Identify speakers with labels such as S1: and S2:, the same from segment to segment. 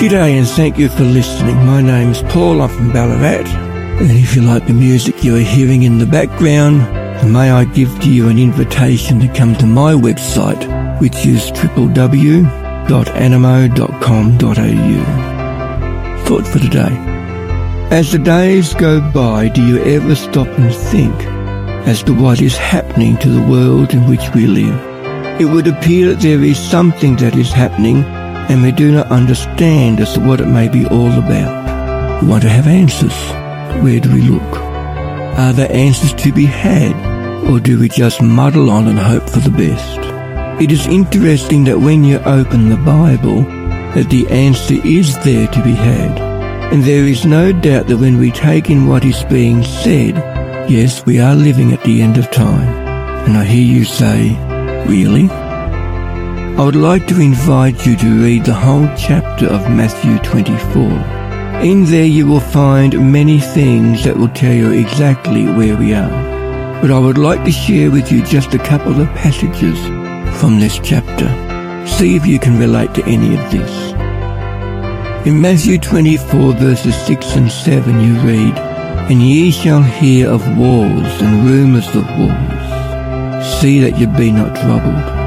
S1: G'day and thank you for listening. My name's Paul, I'm from Ballarat. And if you like the music you are hearing in the background, may I give to you an invitation to come to my website, which is www.animo.com.au. Thought for today. As the days go by, do you ever stop and think as to what is happening to the world in which we live? It would appear that there is something that is happening and we do not understand as to what it may be all about. We want to have answers. Where do we look? Are there answers to be had, or do we just muddle on and hope for the best? It is interesting that when you open the Bible, that the answer is there to be had. And there is no doubt that when we take in what is being said, yes, we are living at the end of time. And I hear you say, really? I would like to invite you to read the whole chapter of Matthew 24. In there you will find many things that will tell you exactly where we are. But I would like to share with you just a couple of passages from this chapter. See if you can relate to any of this. In Matthew 24 verses 6 and 7 you read, And ye shall hear of wars and rumours of wars. See that ye be not troubled.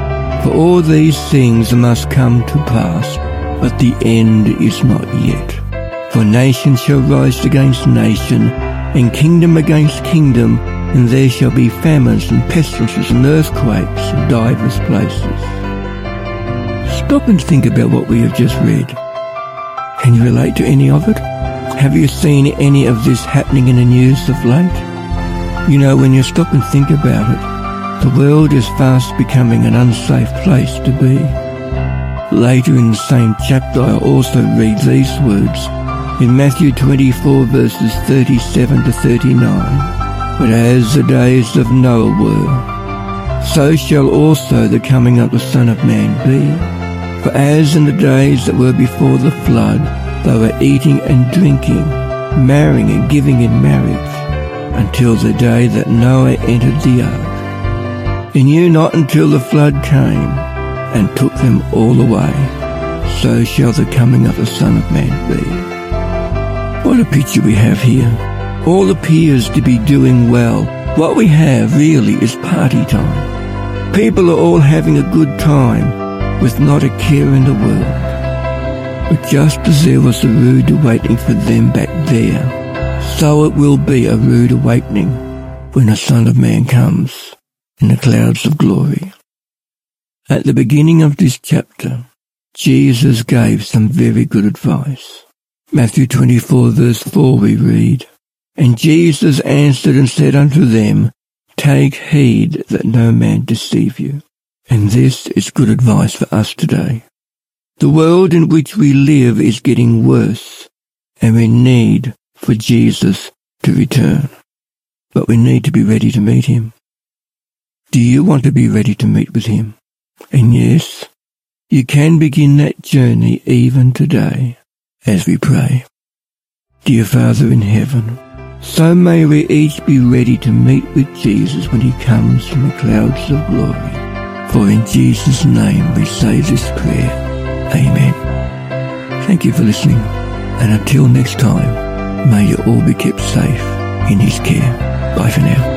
S1: For all these things must come to pass, but the end is not yet. For nation shall rise against nation, and kingdom against kingdom, and there shall be famines and pestilences and earthquakes in divers places. Stop and think about what we have just read. Can you relate to any of it? Have you seen any of this happening in the news of late? You know, when you stop and think about it, the world is fast becoming an unsafe place to be. Later in the same chapter I also read these words in Matthew 24 verses 37 to 39. But as the days of Noah were, so shall also the coming of the Son of Man be. For as in the days that were before the flood, they were eating and drinking, marrying and giving in marriage, until the day that Noah entered the ark. He knew not until the flood came and took them all away. So shall the coming of the Son of Man be. What a picture we have here. All appears to be doing well. What we have really is party time. People are all having a good time with not a care in the world. But just as there was a rude awakening for them back there, so it will be a rude awakening when the Son of Man comes in the clouds of glory. At the beginning of this chapter, Jesus gave some very good advice. Matthew 24 verse 4 we read, And Jesus answered and said unto them, Take heed that no man deceive you. And this is good advice for us today. The world in which we live is getting worse, and we need for Jesus to return. But we need to be ready to meet him. Do you want to be ready to meet with him? And yes, you can begin that journey even today as we pray. Dear Father in heaven, so may we each be ready to meet with Jesus when he comes in the clouds of glory. For in Jesus' name we say this prayer. Amen. Thank you for listening. And until next time, may you all be kept safe in his care. Bye for now.